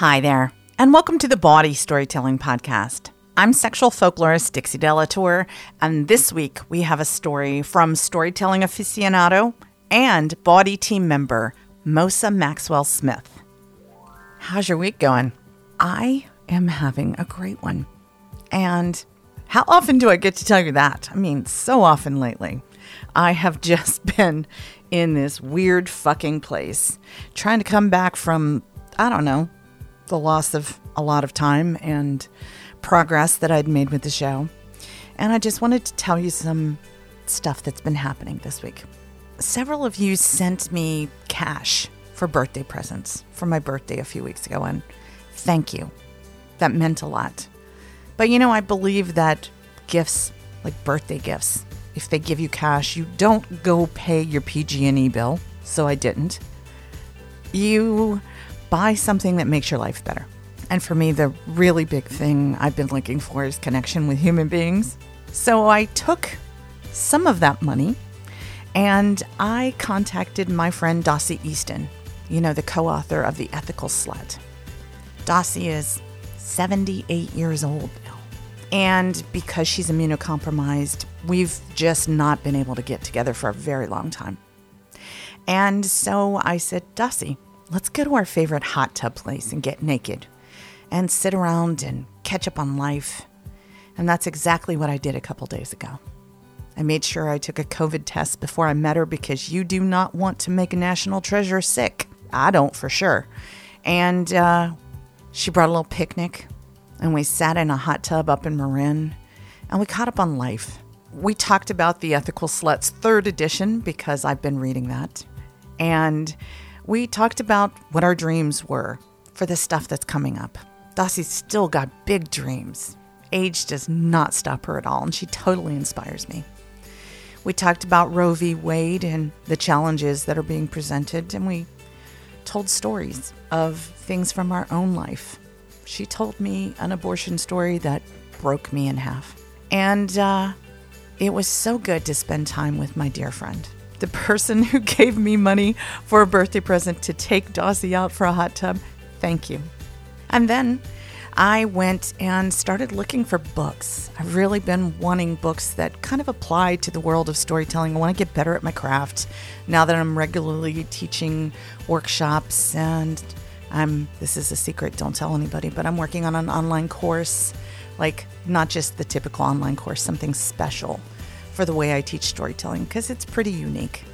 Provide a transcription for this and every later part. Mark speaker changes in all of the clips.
Speaker 1: Hi there, and welcome to the Bawdy Storytelling Podcast. I'm sexual folklorist Dixie De La Tour, and this week we have a story from storytelling aficionado and Bawdy team member Mosa Maxwell Smith. How's your week going? I am having a great one. And how often do I get to tell you that? I mean, so often lately. I have just been in this weird fucking place, trying to come back from, I don't know, the loss of a lot of time and progress that I'd made with the show. And I just wanted to tell you some stuff that's been happening this week. Several of you sent me cash for birthday presents for my birthday a few weeks ago, and thank you. That meant a lot. But you know, I believe that gifts, like birthday gifts, if they give you cash, you don't go pay your PG&E bill. So I didn't. You buy something that makes your life better. And for me, the really big thing I've been looking for is connection with human beings. So I took some of that money and I contacted my friend Dossie Easton, you know, the co author of The Ethical Slut. Dossie is 78 years old now. And because she's immunocompromised, we've just not been able to get together for a very long time. And so I said, Dossie, let's go to our favorite hot tub place and get naked and sit around and catch up on life. And that's exactly what I did a couple days ago. I made sure I took a COVID test before I met her because you do not want to make a national treasure sick. I don't for sure. And uh, she brought a little picnic, and we sat in a hot tub up in Marin, and we caught up on life. We talked about the Ethical Sluts third edition because I've been reading that. And we talked about what our dreams were for the stuff that's coming up. Dossie's still got big dreams. Age does not stop her at all, and she totally inspires me. We talked about Roe v. Wade and the challenges that are being presented, and we told stories of things from our own life. She told me an abortion story that broke me in half. And uh, it was so good to spend time with my dear friend, the person who gave me money for a birthday present to take Dossie out for a hot tub. Thank you. And then I went and started looking for books. I've really been wanting books that kind of apply to the world of storytelling. I want to get better at my craft now that I'm regularly teaching workshops and I'm this is a secret, don't tell anybody, but I'm working on an online course, like not just the typical online course, something special for the way I teach storytelling because it's pretty unique.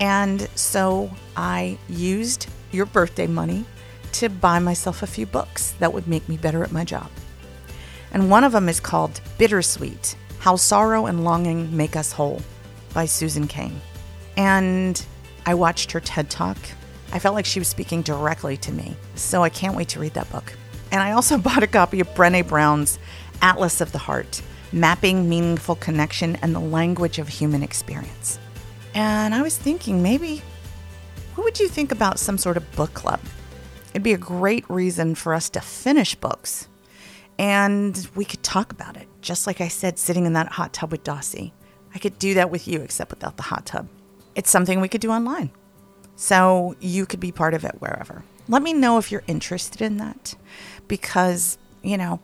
Speaker 1: And so I used your birthday money to buy myself a few books that would make me better at my job. And one of them is called Bittersweet How Sorrow and Longing Make Us Whole by Susan Cain. And I watched her TED Talk. I felt like she was speaking directly to me. So I can't wait to read that book. And I also bought a copy of Brene Brown's Atlas of the Heart Mapping Meaningful Connection and the Language of Human Experience. And I was thinking maybe, what would you think about some sort of book club? It'd be a great reason for us to finish books. And we could talk about it, just like I said, sitting in that hot tub with Dossie. I could do that with you, except without the hot tub. It's something we could do online. So you could be part of it wherever. Let me know if you're interested in that because, you know,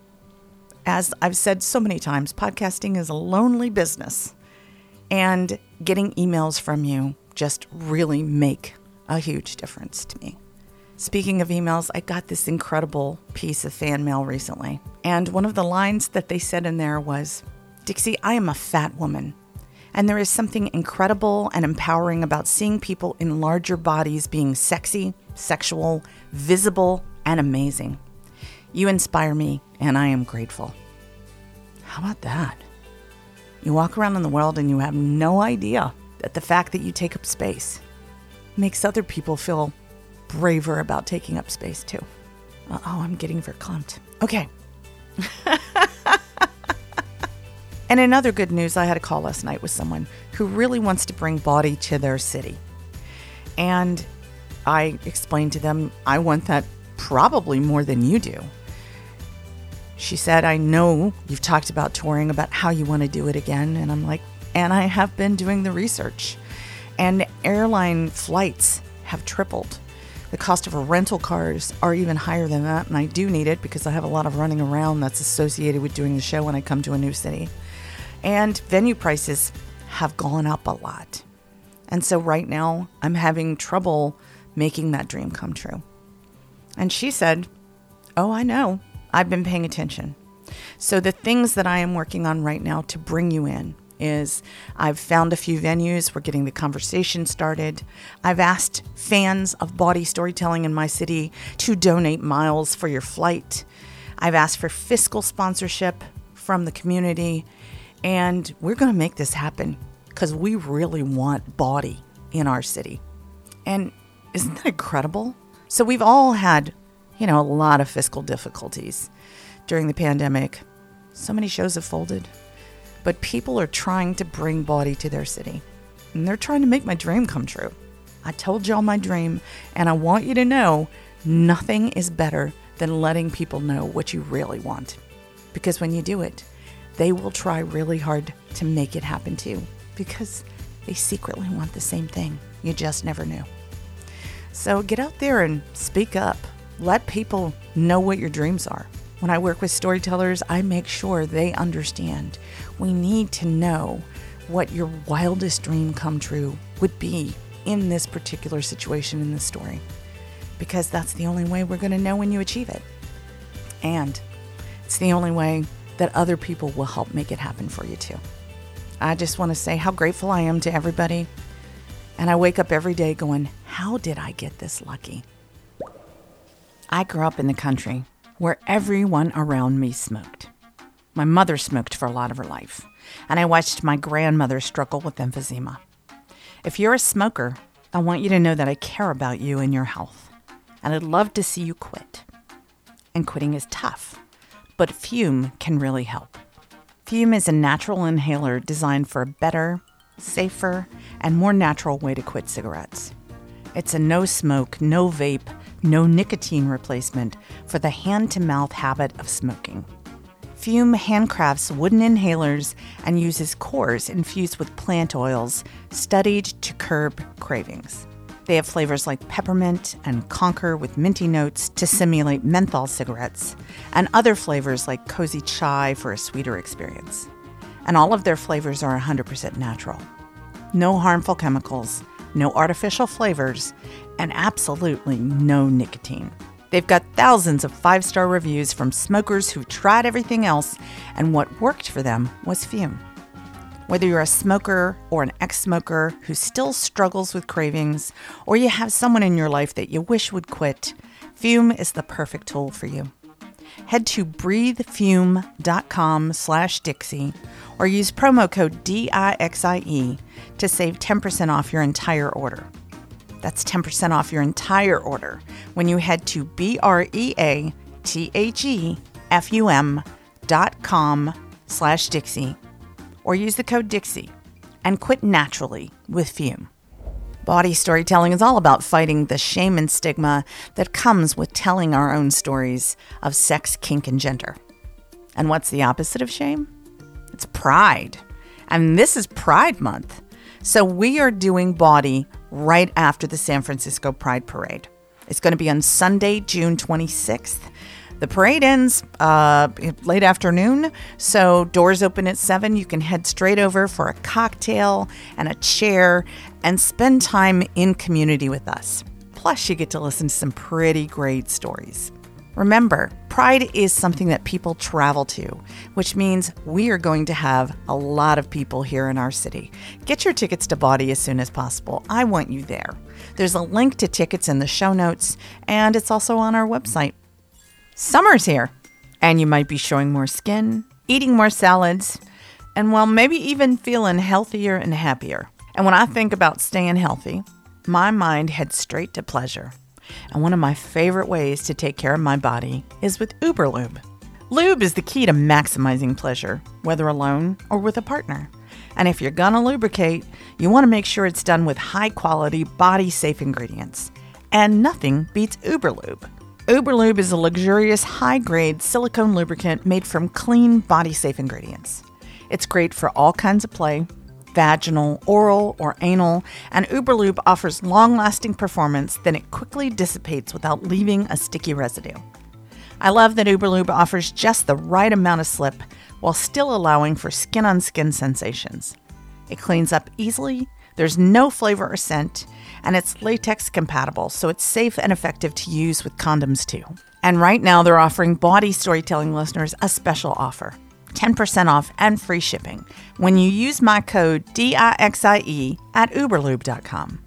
Speaker 1: as I've said so many times, podcasting is a lonely business. And getting emails from you just really make a huge difference to me. Speaking of emails, I got this incredible piece of fan mail recently. And one of the lines that they said in there was Dixie, I am a fat woman. And there is something incredible and empowering about seeing people in larger bodies being sexy, sexual, visible, and amazing. You inspire me, and I am grateful. How about that? You walk around in the world and you have no idea that the fact that you take up space makes other people feel braver about taking up space too. Oh, I'm getting verklempt. Okay. and in other good news, I had a call last night with someone who really wants to bring Bawdy to their city. And I explained to them, I want that probably more than you do. She said, I know you've talked about touring, about how you want to do it again. And I'm like, and I have been doing the research. And airline flights have tripled. The cost of rental cars are even higher than that. And I do need it because I have a lot of running around that's associated with doing the show when I come to a new city. And venue prices have gone up a lot. And so right now, I'm having trouble making that dream come true. And she said, Oh, I know. I've been paying attention. So, the things that I am working on right now to bring you in is I've found a few venues, we're getting the conversation started. I've asked fans of Bawdy storytelling in my city to donate miles for your flight. I've asked for fiscal sponsorship from the community, and we're going to make this happen because we really want Bawdy in our city. And isn't that incredible? So, we've all had you know, a lot of fiscal difficulties during the pandemic. So many shows have folded. But people are trying to bring Bawdy to their city. And they're trying to make my dream come true. I told y'all my dream, and I want you to know nothing is better than letting people know what you really want. Because when you do it, they will try really hard to make it happen too. Because they secretly want the same thing. You just never knew. So get out there and speak up let people know what your dreams are. When I work with storytellers, I make sure they understand. We need to know what your wildest dream come true would be in this particular situation in this story. Because that's the only way we're going to know when you achieve it. And it's the only way that other people will help make it happen for you too. I just want to say how grateful I am to everybody. And I wake up every day going, How did I get this lucky? I grew up in the country where everyone around me smoked. My mother smoked for a lot of her life, and I watched my grandmother struggle with emphysema. If you're a smoker, I want you to know that I care about you and your health, and I'd love to see you quit. And quitting is tough, but Fume can really help. Fume is a natural inhaler designed for a better, safer, and more natural way to quit cigarettes. It's a no smoke, no vape, no nicotine replacement for the hand to mouth habit of smoking. Fume handcrafts wooden inhalers and uses cores infused with plant oils studied to curb cravings. They have flavors like peppermint and conker with minty notes to simulate menthol cigarettes, and other flavors like cozy chai for a sweeter experience. And all of their flavors are 100% natural. No harmful chemicals, no artificial flavors, and absolutely no nicotine. They've got thousands of five star reviews from smokers who've tried everything else, and what worked for them was Fume. Whether you're a smoker or an ex smoker who still struggles with cravings, or you have someone in your life that you wish would quit, Fume is the perfect tool for you. Head to breathefume.com slash Dixie or use promo code DIXIE to save 10% off your entire order. That's 10% off your entire order when you head to B R E A T H E F U M dot com slash Dixie or use the code Dixie and quit naturally with Fume. Bawdy storytelling is all about fighting the shame and stigma that comes with telling our own stories of sex, kink, and gender. And what's the opposite of shame? It's pride. And this is Pride Month. So we are doing Bawdy right after the San Francisco Pride Parade. It's going to be on Sunday, June 26th. The parade ends uh, late afternoon, so doors open at 7. You can head straight over for a cocktail and a chair and spend time in community with us. Plus, you get to listen to some pretty great stories. Remember, Pride is something that people travel to, which means we are going to have a lot of people here in our city. Get your tickets to Bawdy as soon as possible. I want you there. There's a link to tickets in the show notes, and it's also on our website. Summer's here, and you might be showing more skin, eating more salads, and well, maybe even feeling healthier and happier. And when I think about staying healthy, my mind heads straight to pleasure. And one of my favorite ways to take care of my body is with Uberlube. Lube is the key to maximizing pleasure, whether alone or with a partner. And if you're gonna lubricate, you wanna make sure it's done with high quality, body safe ingredients. And nothing beats Uberlube. Uberlube is a luxurious, high grade silicone lubricant made from clean, body safe ingredients. It's great for all kinds of play, vaginal, oral, or anal, and Uberlube offers long lasting performance, then it quickly dissipates without leaving a sticky residue. I love that Uberlube offers just the right amount of slip while still allowing for skin on skin sensations. It cleans up easily, there's no flavor or scent, and it's latex compatible, so it's safe and effective to use with condoms too. And right now, they're offering Bawdy Storytelling listeners a special offer. 10% off and free shipping when you use my code DIXIE at uberlube.com.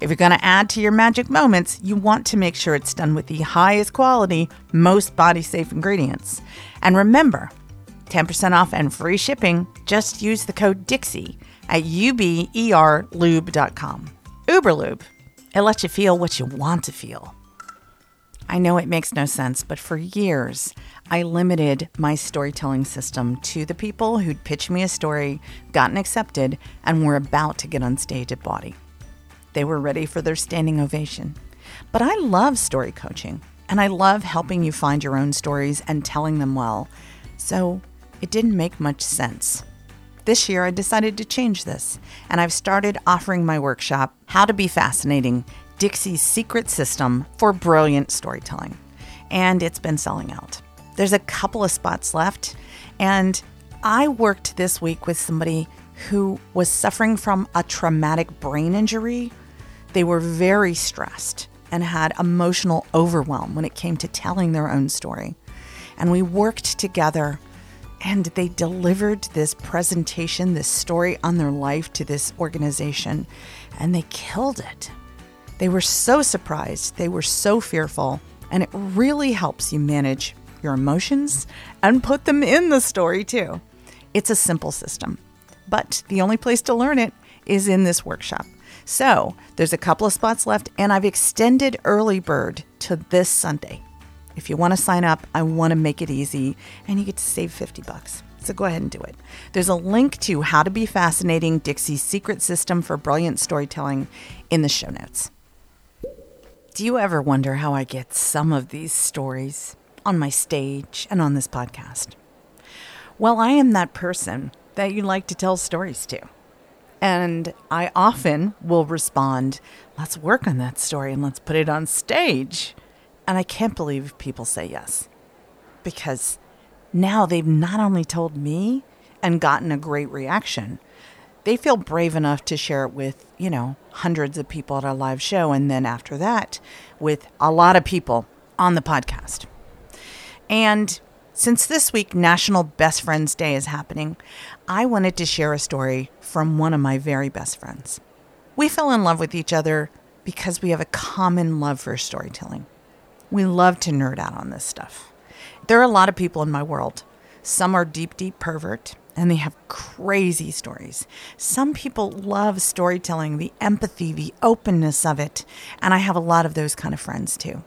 Speaker 1: If you're going to add to your magic moments, you want to make sure it's done with the highest quality, most body safe ingredients. And remember, 10% off and free shipping, just use the code DIXIE at uberlube.com. Uberlube, it lets you feel what you want to feel. I know it makes no sense, but for years, I limited my storytelling system to the people who'd pitched me a story, gotten accepted, and were about to get on stage at Bawdy. They were ready for their standing ovation. But I love story coaching, and I love helping you find your own stories and telling them well. So it didn't make much sense. This year, I decided to change this, and I've started offering my workshop, How to Be Fascinating Dixie's secret system for brilliant storytelling. And it's been selling out. There's a couple of spots left. And I worked this week with somebody who was suffering from a traumatic brain injury. They were very stressed and had emotional overwhelm when it came to telling their own story. And we worked together and they delivered this presentation, this story on their life to this organization, and they killed it. They were so surprised, they were so fearful, and it really helps you manage your emotions and put them in the story too. It's a simple system, but the only place to learn it is in this workshop. So there's a couple of spots left, and I've extended early bird to this Sunday. If you want to sign up, I want to make it easy, and you get to save 50 bucks. So go ahead and do it. There's a link to How to Be Fascinating Dixie's secret system for brilliant storytelling in the show notes. Do you ever wonder how I get some of these stories on my stage and on this podcast? Well, I am that person that you like to tell stories to. And I often will respond, let's work on that story and let's put it on stage. And I can't believe people say yes. Because now they've not only told me and gotten a great reaction, they feel brave enough to share it with, you know, hundreds of people at a live show. And then after that, with a lot of people on the podcast. And since this week, National Best Friends Day is happening, I wanted to share a story from one of my very best friends. We fell in love with each other because we have a common love for storytelling. We love to nerd out on this stuff. There are a lot of people in my world. Some are deep, deep pervert, and they have crazy stories. Some people love storytelling, the empathy, the openness of it, and I have a lot of those kind of friends too.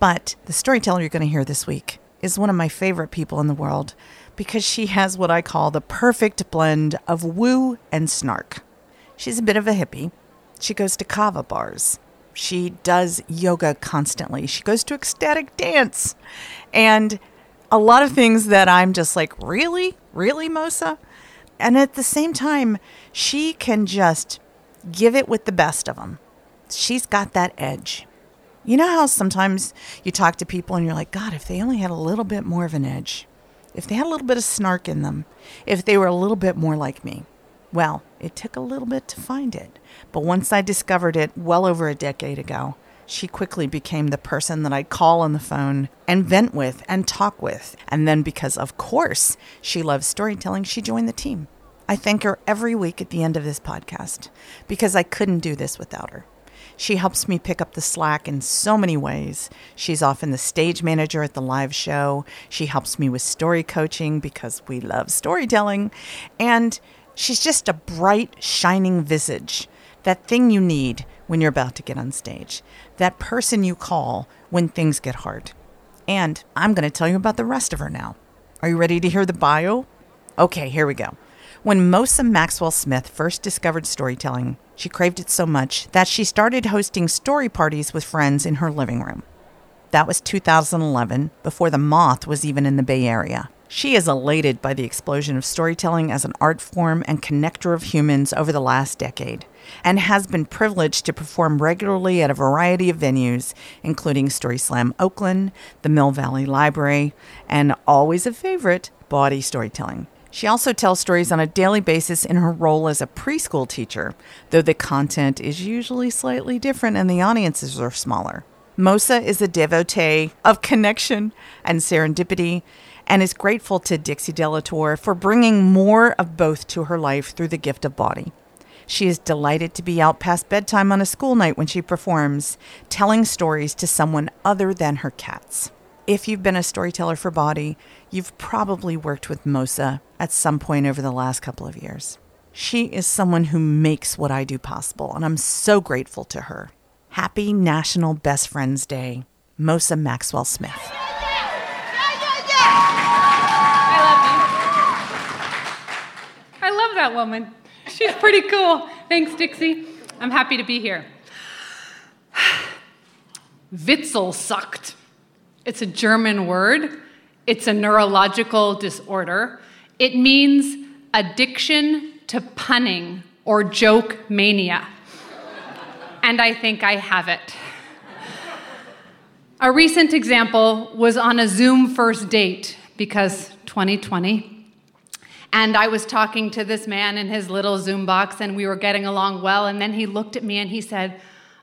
Speaker 1: But the storyteller you're going to hear this week is one of my favorite people in the world because she has what I call the perfect blend of woo and snark. She's a bit of a hippie. She goes to kava bars. She does yoga constantly. She goes to ecstatic dance. And a lot of things that I'm just like, really? Really, Mosa? And at the same time, she can just give it with the best of them. She's got that edge. You know how sometimes you talk to people and you're like, God, if they only had a little bit more of an edge, if they had a little bit of snark in them, if they were a little bit more like me. Well, it took a little bit to find it. But once I discovered it well over a decade ago, she quickly became the person that I'd call on the phone and vent with and talk with. And then, because of course she loves storytelling, she joined the team. I thank her every week at the end of this podcast because I couldn't do this without her. She helps me pick up the slack in so many ways. She's often the stage manager at the live show. She helps me with story coaching because we love storytelling. And she's just a bright, shining visage. That thing you need when you're about to get on stage. That person you call when things get hard. And I'm going to tell you about the rest of her now. Are you ready to hear the bio? Okay, here we go. When Mosa Maxwell Smith first discovered storytelling, she craved it so much that she started hosting story parties with friends in her living room. That was 2011, before The Moth was even in the Bay Area. She is elated by the explosion of storytelling as an art form and connector of humans over the last decade, and has been privileged to perform regularly at a variety of venues, including Story Slam Oakland, the Mill Valley Library, and always a favorite, Bawdy Storytelling. She also tells stories on a daily basis in her role as a preschool teacher, though the content is usually slightly different and the audiences are smaller. Mosa is a devotee of connection and serendipity and is grateful to Dixie De La Tour for bringing more of both to her life through the gift of Bawdy. She is delighted to be out past bedtime on a school night when she performs, telling stories to someone other than her cats. If you've been a storyteller for Bawdy, you've probably worked with Mosa at some point over the last couple of years. She is someone who makes what I do possible, and I'm so grateful to her. Happy National Best Friends Day, Mosa Maxwell Smith.
Speaker 2: I love you. I love that woman. She's pretty cool. Thanks, Dixie. I'm happy to be here. Witzelsucht. It's a German word, it's a neurological disorder. It means addiction to punning or joke mania. and I think I have it. A recent example was on a Zoom first date because 2020. And I was talking to this man in his little Zoom box, and we were getting along well. And then he looked at me and he said,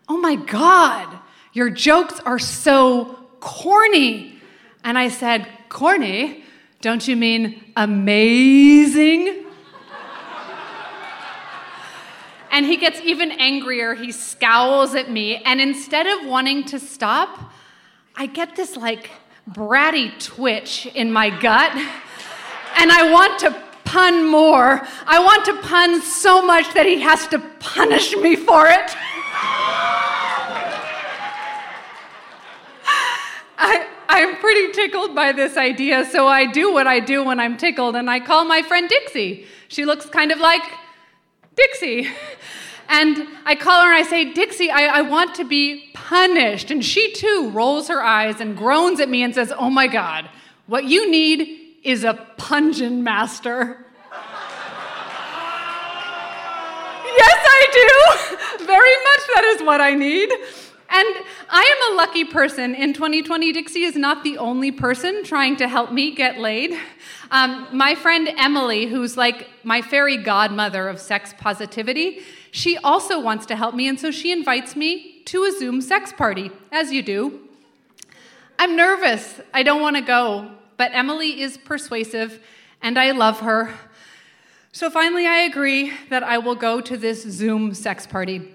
Speaker 2: Oh my God, your jokes are so corny. And I said, Corny? Don't you mean amazing? and he gets even angrier. He scowls at me. And instead of wanting to stop, I get this like bratty twitch in my gut. And I want to pun more. I want to pun so much that he has to punish me for it. I, I'm pretty tickled by this idea, so I do what I do when I'm tickled, and I call my friend Dixie. She looks kind of like Dixie. And I call her and I say, Dixie, I, I, want to be punished. And she too rolls her eyes and groans at me and says, Oh my God, what you need is a Pungeon Master. I do. Very much that is what I need. And I am a lucky person. In 2020, Dixie is not the only person trying to help me get laid. Um, my friend Emily, who's like my fairy godmother of sex positivity, she also wants to help me, and so she invites me to a Zoom sex party, as you do. I'm nervous. I don't want to go, but Emily is persuasive, and I love her. So finally, I agree that I will go to this Zoom sex party.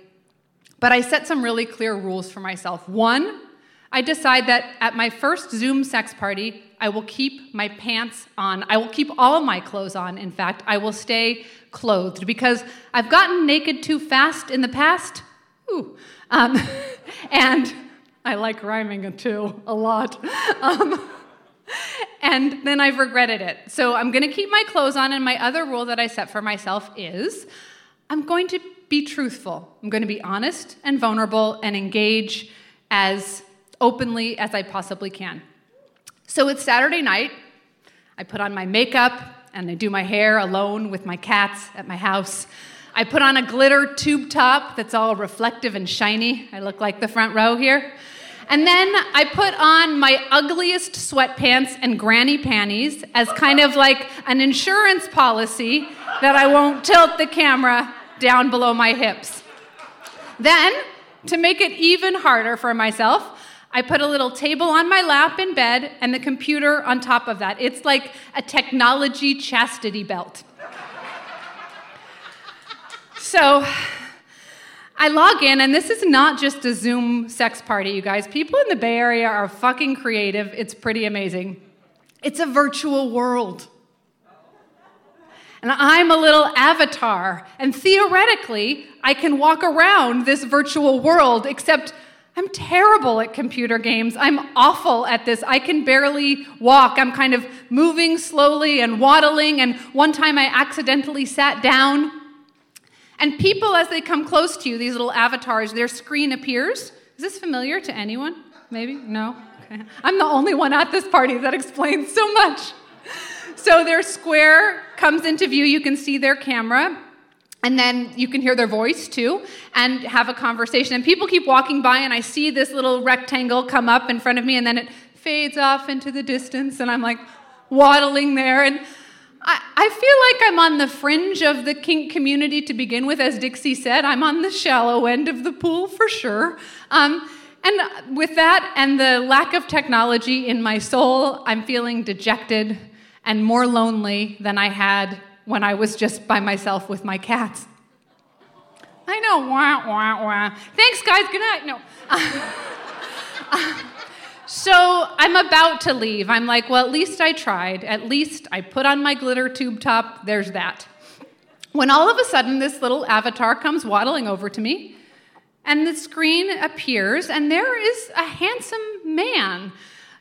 Speaker 2: But I set some really clear rules for myself. One, I decide that at my first Zoom sex party, I will keep my pants on. I will keep all of my clothes on, in fact. I will stay clothed because I've gotten naked too fast in the past. Ooh. Um, and I like rhyming too, a lot. Um, and then I've regretted it. So I'm going to keep my clothes on, and my other rule that I set for myself is I'm going to be truthful. I'm going to be honest and vulnerable and engage as openly as I possibly can. So it's Saturday night. I put on my makeup and I do my hair alone with my cats at my house. I put on a glitter tube top that's all reflective and shiny. I look like the front row here. And then I put on my ugliest sweatpants and granny panties as kind of like an insurance policy that I won't tilt the camera down below my hips. Then, to make it even harder for myself, I put a little table on my lap in bed and the computer on top of that. It's like a technology chastity belt. so I log in, and this is not just a Zoom sex party, you guys. People in the Bay Area are fucking creative. It's pretty amazing. It's a virtual world. And I'm a little avatar, and theoretically, I can walk around this virtual world, except I'm terrible at computer games. I'm awful at this. I can barely walk. I'm kind of moving slowly and waddling. And one time I accidentally sat down. And people, as they come close to you, these little avatars, their screen appears. Is this familiar to anyone? Maybe? No? Okay. I'm the only one at this party that explains so much. So their square comes into view. You can see their camera. And then you can hear their voice too and have a conversation. And people keep walking by, and I see this little rectangle come up in front of me, and then it fades off into the distance, and I'm like waddling there. And I, I feel like I'm on the fringe of the kink community to begin with. As Dixie said, I'm on the shallow end of the pool for sure. Um, and with that and the lack of technology in my soul, I'm feeling dejected and more lonely than I had when I was just by myself with my cats. I know, wah, wah, wah. Thanks, guys. Good night. No. I'm about to leave. I'm like, well, at least I tried. At least I put on my glitter tube top. There's that. When all of a sudden, this little avatar comes waddling over to me, and the screen appears, and there is a handsome man,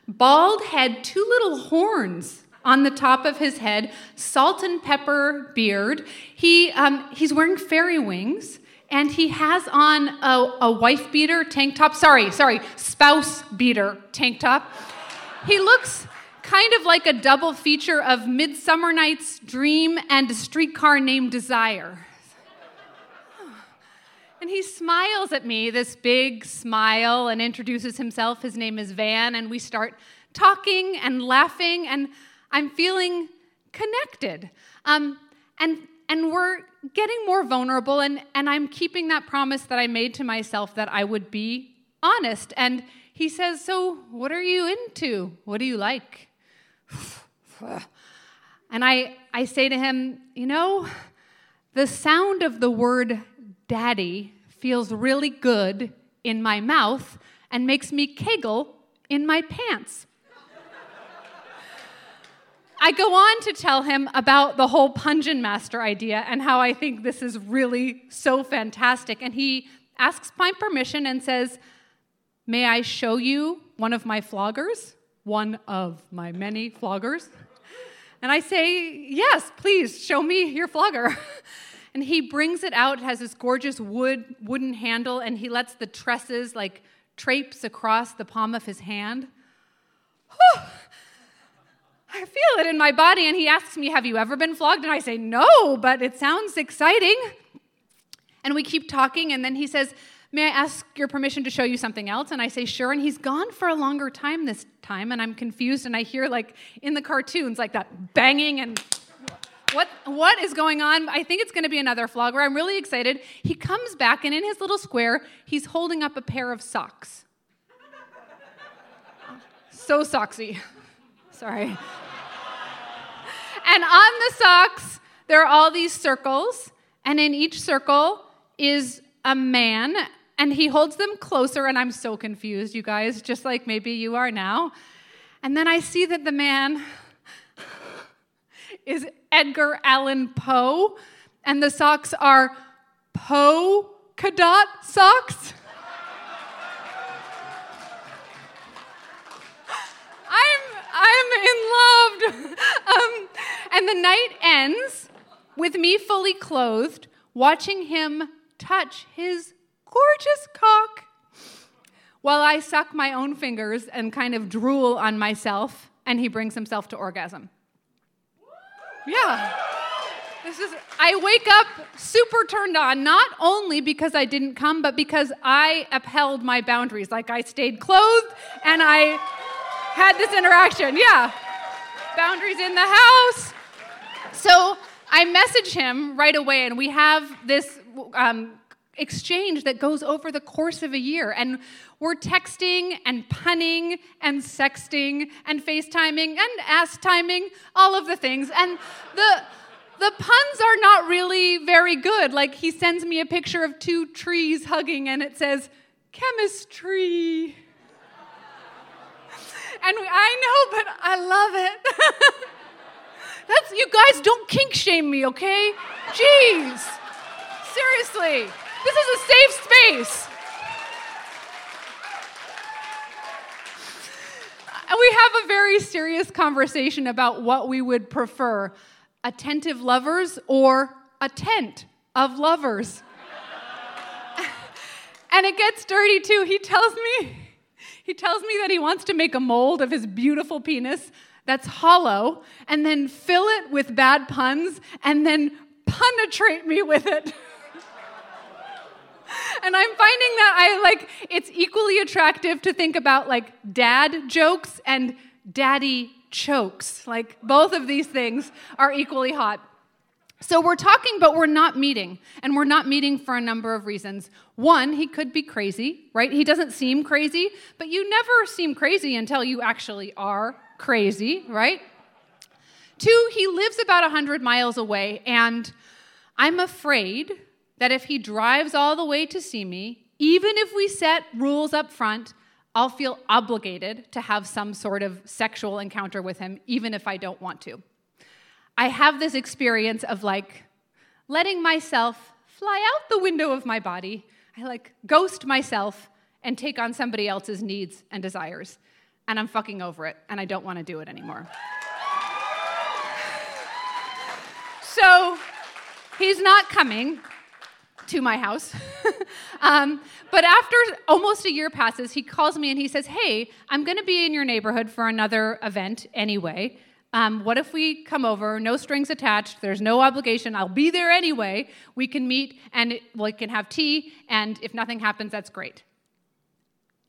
Speaker 2: bald head, two little horns on the top of his head, salt and pepper beard. He, um, he's wearing fairy wings, and he has on a, a wife beater tank top. Sorry, sorry, spouse beater tank top. He looks kind of like a double feature of Midsummer Night's Dream and a streetcar named Desire. And he smiles at me, this big smile, and introduces himself. His name is Van, and we start talking and laughing. And I'm feeling connected. Um, and, and we're getting more vulnerable, and, and I'm keeping that promise that I made to myself that I would be honest. And he says, So, what are you into? What do you like? And I, I say to him, You know, the sound of the word daddy feels really good in my mouth and makes me kegel in my pants. I go on to tell him about the whole Pungeon Master idea and how I think this is really so fantastic. And he asks my permission and says, May I show you one of my floggers? One of my many floggers. And I say, Yes, please, show me your flogger. and he brings it out, it has this gorgeous wood wooden handle, and he lets the tresses like traipse across the palm of his hand. I feel it in my body. And he asks me, Have you ever been flogged? And I say, No, but it sounds exciting. And we keep talking. And then he says, May I ask your permission to show you something else? And I say, Sure. And he's gone for a longer time this time. And I'm confused. And I hear, like, in the cartoons, like that banging and what, what is going on? I think it's going to be another flogger. I'm really excited. He comes back, and in his little square, he's holding up a pair of socks. So socksy. Sorry. and on the socks, there are all these circles, and in each circle is a man, and he holds them closer, and I'm so confused, you guys, just like maybe you are now. And then I see that the man is Edgar Allan Poe, and the socks are polka dot socks. I'm in love. Um, and the night ends with me fully clothed, watching him touch his gorgeous cock while I suck my own fingers and kind of drool on myself, and he brings himself to orgasm. Yeah. This is, I wake up super turned on, not only because I didn't come, but because I upheld my boundaries. Like I stayed clothed and I had this interaction. Yeah. Boundaries in the house. So I message him right away, and we have this um, exchange that goes over the course of a year. And we're texting and punning and sexting and FaceTiming and ass timing, all of the things. And the the puns are not really very good. Like he sends me a picture of two trees hugging and it says chemistry. and we, I know, but I love it. That's you guys don't kink shame me, okay? Jeez. Seriously. This is a safe space. And we have a very serious conversation about what we would prefer attentive lovers or a tent of lovers. and it gets dirty too. He tells me he tells me that he wants to make a mold of his beautiful penis that's hollow and then fill it with bad puns and then penetrate me with it. and I'm finding that I like it's equally attractive to think about like dad jokes and daddy chokes. Like both of these things are equally hot. So we're talking, but we're not meeting. And we're not meeting for a number of reasons. One, he could be crazy, right? He doesn't seem crazy, but you never seem crazy until you actually are crazy, right? Two, he lives about 100 miles away, and I'm afraid that if he drives all the way to see me, even if we set rules up front, I'll feel obligated to have some sort of sexual encounter with him, even if I don't want to. I have this experience of like letting myself fly out the window of my body. I like ghost myself and take on somebody else's needs and desires. And I'm fucking over it, and I don't want to do it anymore. so he's not coming to my house. um, but after almost a year passes, he calls me and he says, Hey, I'm going to be in your neighborhood for another event anyway. Um, what if we come over, no strings attached, there's no obligation, I'll be there anyway. We can meet and we can have tea, and if nothing happens, that's great.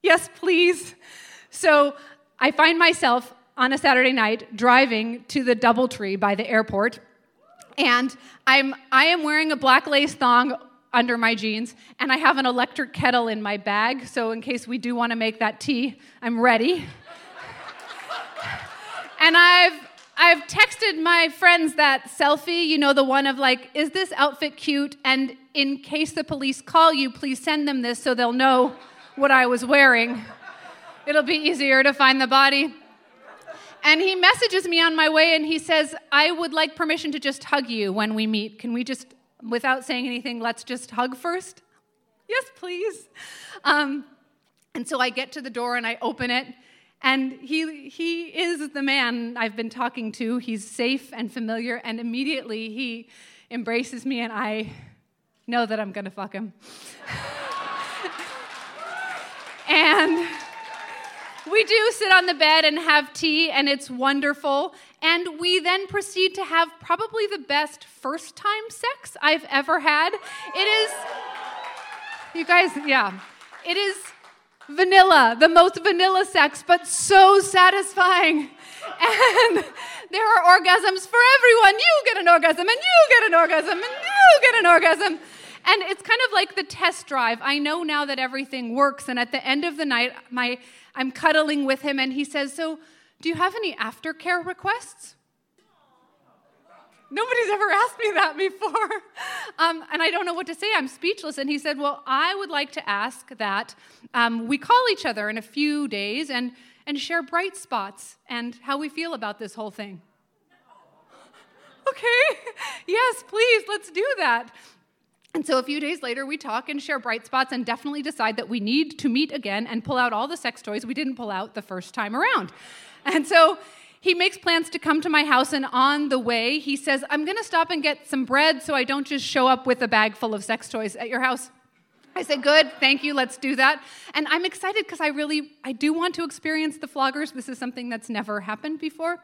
Speaker 2: Yes, please. So I find myself on a Saturday night driving to the Doubletree by the airport, and I'm, I am wearing a black lace thong under my jeans, and I have an electric kettle in my bag, so in case we do want to make that tea, I'm ready. and I've I've texted my friends that selfie, you know, the one of like, is this outfit cute? And in case the police call you, please send them this so they'll know what I was wearing. It'll be easier to find the body. And he messages me on my way and he says, I would like permission to just hug you when we meet. Can we just without saying anything, let's just hug first? Yes, please. Um, and so I get to the door and I open it, and he, he is the man I've been talking to. He's safe and familiar, and immediately he embraces me, and I know that I'm gonna fuck him. and we do sit on the bed and have tea, and it's wonderful. And we then proceed to have probably the best first time sex I've ever had. It is, you guys, yeah, it is vanilla, the most vanilla sex, but so satisfying. And there are orgasms for everyone. You get an orgasm, and you get an orgasm, and you get an orgasm. And it's kind of like the test drive. I know now that everything works. And at the end of the night, my, I'm cuddling with him, and he says, So, do you have any aftercare requests? Nobody's ever asked me that before. Um, and I don't know what to say. I'm speechless. And he said, Well, I would like to ask that um, we call each other in a few days and, and share bright spots and how we feel about this whole thing. okay, yes, please, let's do that. And so a few days later, we talk and share bright spots and definitely decide that we need to meet again and pull out all the sex toys we didn't pull out the first time around. And so he makes plans to come to my house, and on the way, he says, I'm gonna stop and get some bread so I don't just show up with a bag full of sex toys at your house. I said, good, thank you, let's do that. And I'm excited because I really, I do want to experience the floggers. This is something that's never happened before.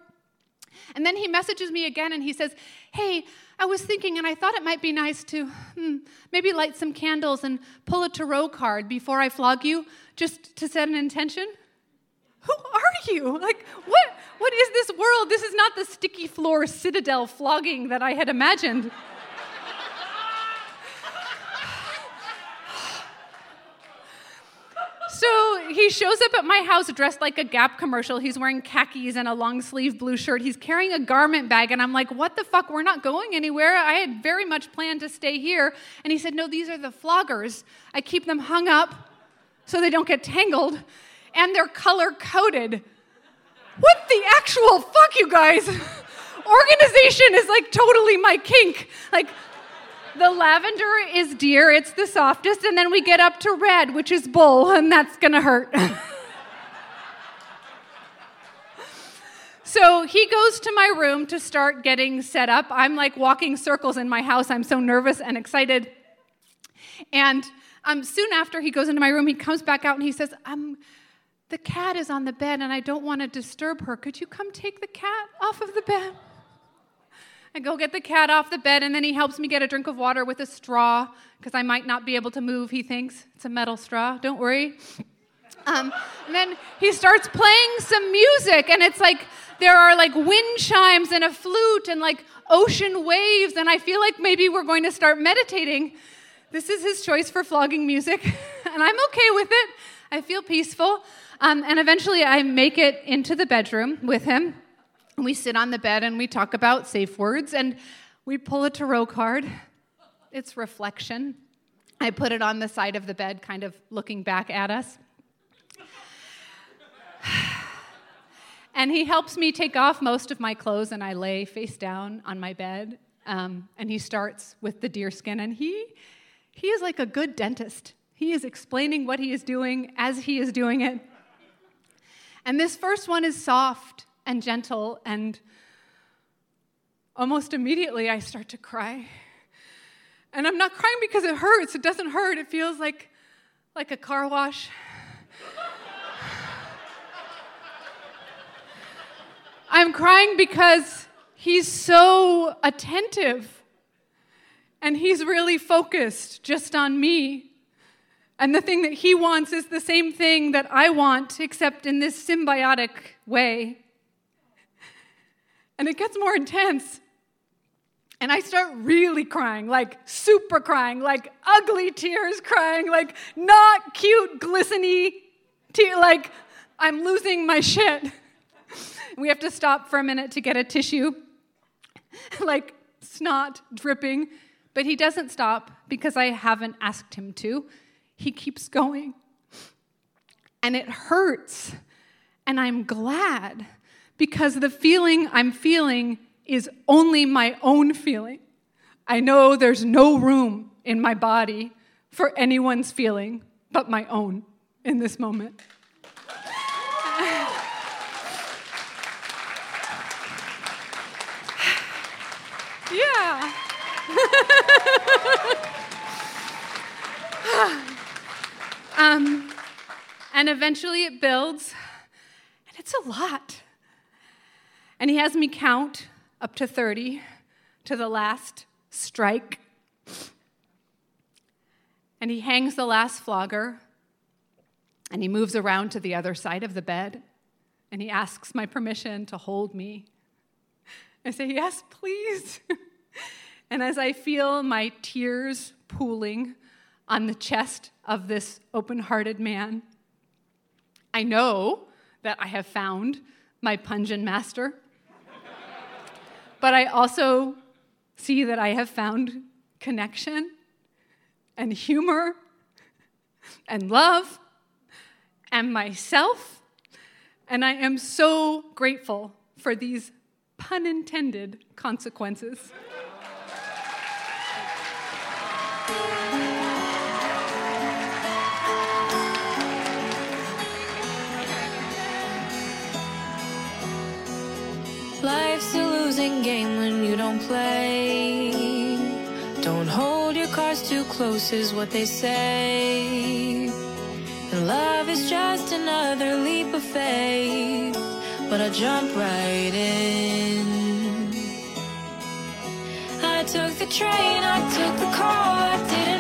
Speaker 2: And then he messages me again and he says, Hey, I was thinking and I thought it might be nice to hmm, maybe light some candles and pull a tarot card before I flog you, just to set an intention. Who are you? Like, what, what is this world? This is not the sticky floor citadel flogging that I had imagined. So he shows up at my house dressed like a Gap commercial. He's wearing khakis and a long sleeve blue shirt. He's carrying a garment bag. And I'm like, what the fuck? We're not going anywhere. I had very much planned to stay here. And he said, no, these are the floggers. I keep them hung up so they don't get tangled. And they're color coded. What the actual fuck, you guys? Organization is like totally my kink. Like, the lavender is deer, it's the softest, and then we get up to red, which is bull, and that's gonna hurt. so he goes to my room to start getting set up. I'm like walking circles in my house. I'm so nervous and excited. And um, soon after he goes into my room, he comes back out and he says, um, The cat is on the bed and I don't want to disturb her. Could you come take the cat off of the bed? I go get the cat off the bed, and then he helps me get a drink of water with a straw because I might not be able to move, he thinks. It's a metal straw, don't worry. Um, and then he starts playing some music, and it's like there are like wind chimes and a flute and like ocean waves, and I feel like maybe we're going to start meditating. This is his choice for flogging music, and I'm okay with it. I feel peaceful. Um, and eventually I make it into the bedroom with him. We sit on the bed and we talk about safe words and we pull a tarot card. It's reflection. I put it on the side of the bed, kind of looking back at us. and he helps me take off most of my clothes, and I lay face down on my bed. Um, and he starts with the deer skin, and he, he is like a good dentist. He is explaining what he is doing as he is doing it. And this first one is soft and gentle, and almost immediately I start to cry. And I'm not crying because it hurts. It doesn't hurt. It feels like like a car wash. I'm crying because he's so attentive and he's really focused just on me. And the thing that he wants is the same thing that I want, except in this symbiotic way. And it gets more intense. And I start really crying, like super crying, like ugly tears crying, like not cute, glistening tears, like I'm losing my shit. we have to stop for a minute to get a tissue, like snot dripping. But he doesn't stop because I haven't asked him to. He keeps going. And it hurts. And I'm glad because the feeling I'm feeling is only my own feeling. I know there's no room in my body for anyone's feeling but my own in this moment. yeah. um, and eventually it builds, and it's a lot. And he has me count up to 30 to the last strike. And he hangs the last flogger and he moves around to the other side of the bed and he asks my permission to hold me. I say, Yes, please. and as I feel my tears pooling on the chest of this open hearted man, I know that I have found my Pungeon Master but I also see that I have found connection and humor and love and myself. And I am so grateful for these pun intended consequences.
Speaker 3: play. Don't hold your cards too close, is what they say. And love is just another leap of faith. But I jump right in. I took the train, I took the car, I didn't.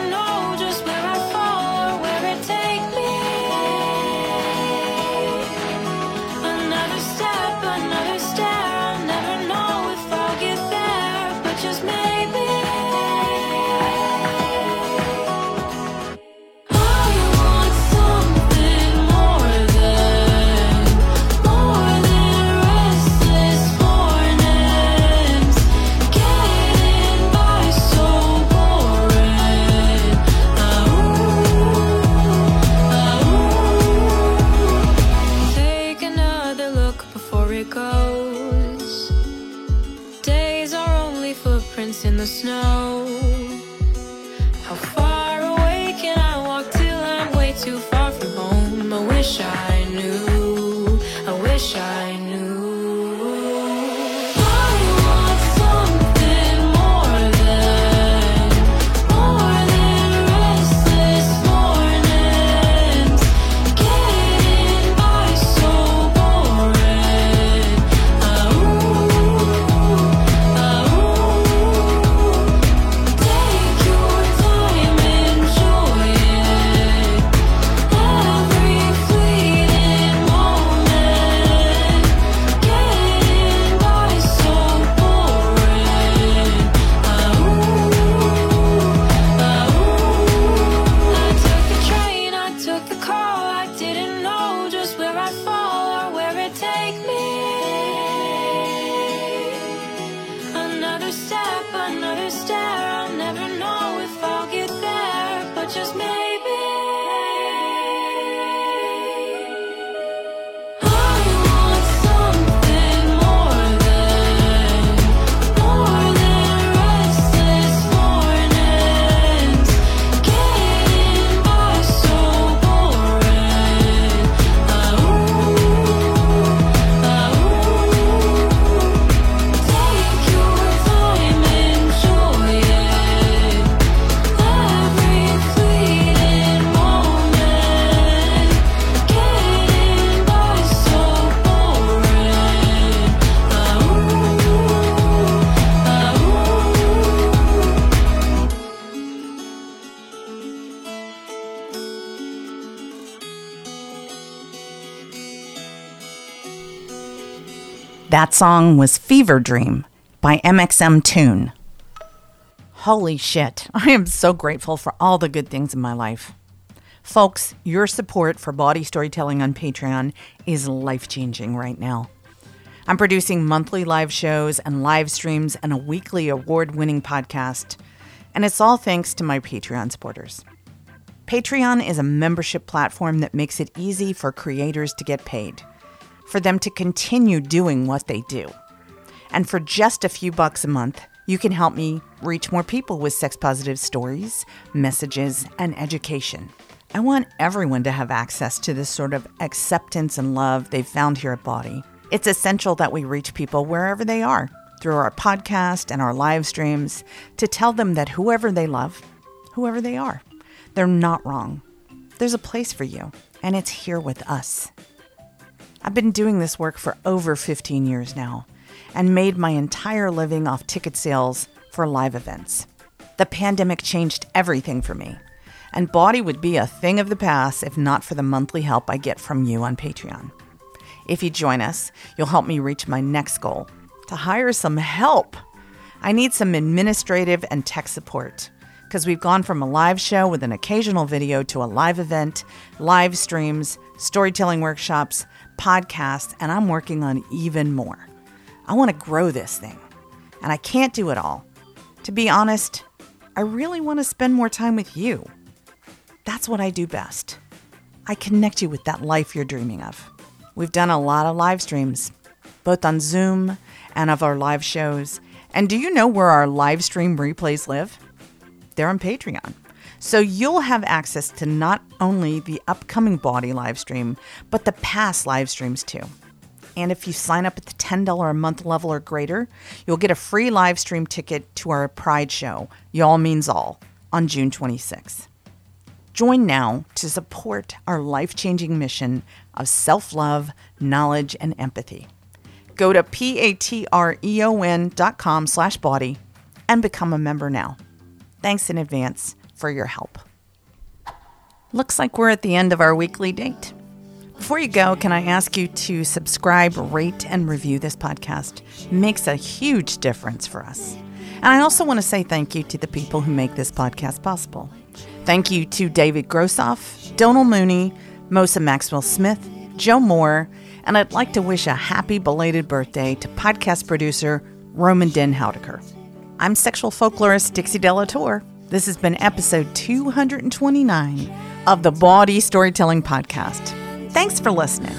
Speaker 3: Wish I knew. I wish I
Speaker 1: That song was Fever Dream by mxmtoon. Holy shit, I am so grateful for all the good things in my life. Folks, your support for Bawdy storytelling on Patreon is life changing right now. I'm producing monthly live shows and live streams and a weekly award winning podcast, and it's all thanks to my Patreon supporters. Patreon is a membership platform that makes it easy for creators to get paid, for them to continue doing what they do. And for just a few bucks a month, you can help me reach more people with sex positive stories, messages, and education. I want everyone to have access to this sort of acceptance and love they've found here at Bawdy. It's essential that we reach people wherever they are through our podcast and our live streams to tell them that whoever they love, whoever they are, they're not wrong. There's a place for you, and it's here with us. I've been doing this work for over 15 years now and made my entire living off ticket sales for live events. The pandemic changed everything for me, and Bawdy would be a thing of the past if not for the monthly help I get from you on Patreon. If you join us, you'll help me reach my next goal to hire some help. I need some administrative and tech support because we've gone from a live show with an occasional video to a live event, live streams, storytelling workshops, podcasts, and I'm working on even more. I want to grow this thing, and I can't do it all. To be honest, I really want to spend more time with you. That's what I do best. I connect you with that life you're dreaming of. We've done a lot of live streams, both on Zoom and of our live shows. And do you know where our live stream replays live? They're on Patreon. So you'll have access to not only the upcoming Bawdy live stream, but the past live streams too. And if you sign up at the $10 a month level or greater, you'll get a free live stream ticket to our Pride show, Y'all Means All, on June 26th. Join now to support our life changing mission of self love, knowledge, and empathy. Go to p-a-t-r-e-o-n dot com slash bawdy and become a member now. Thanks in advance for your help. Looks like we're at the end of our weekly date. Before you go, can I ask you to subscribe, rate, and review this podcast? Makes a huge difference for us. And I also want to say thank you to the people who make this podcast possible. Thank you to David Grossoff, Donal Mooney, Mosa Maxwell Smith, Joe Moore, and I'd like to wish a happy belated birthday to podcast producer Roman Den Houdeker. I'm sexual folklorist Dixie De La Tour. This has been episode 229 of the Bawdy Storytelling Podcast. Thanks for listening.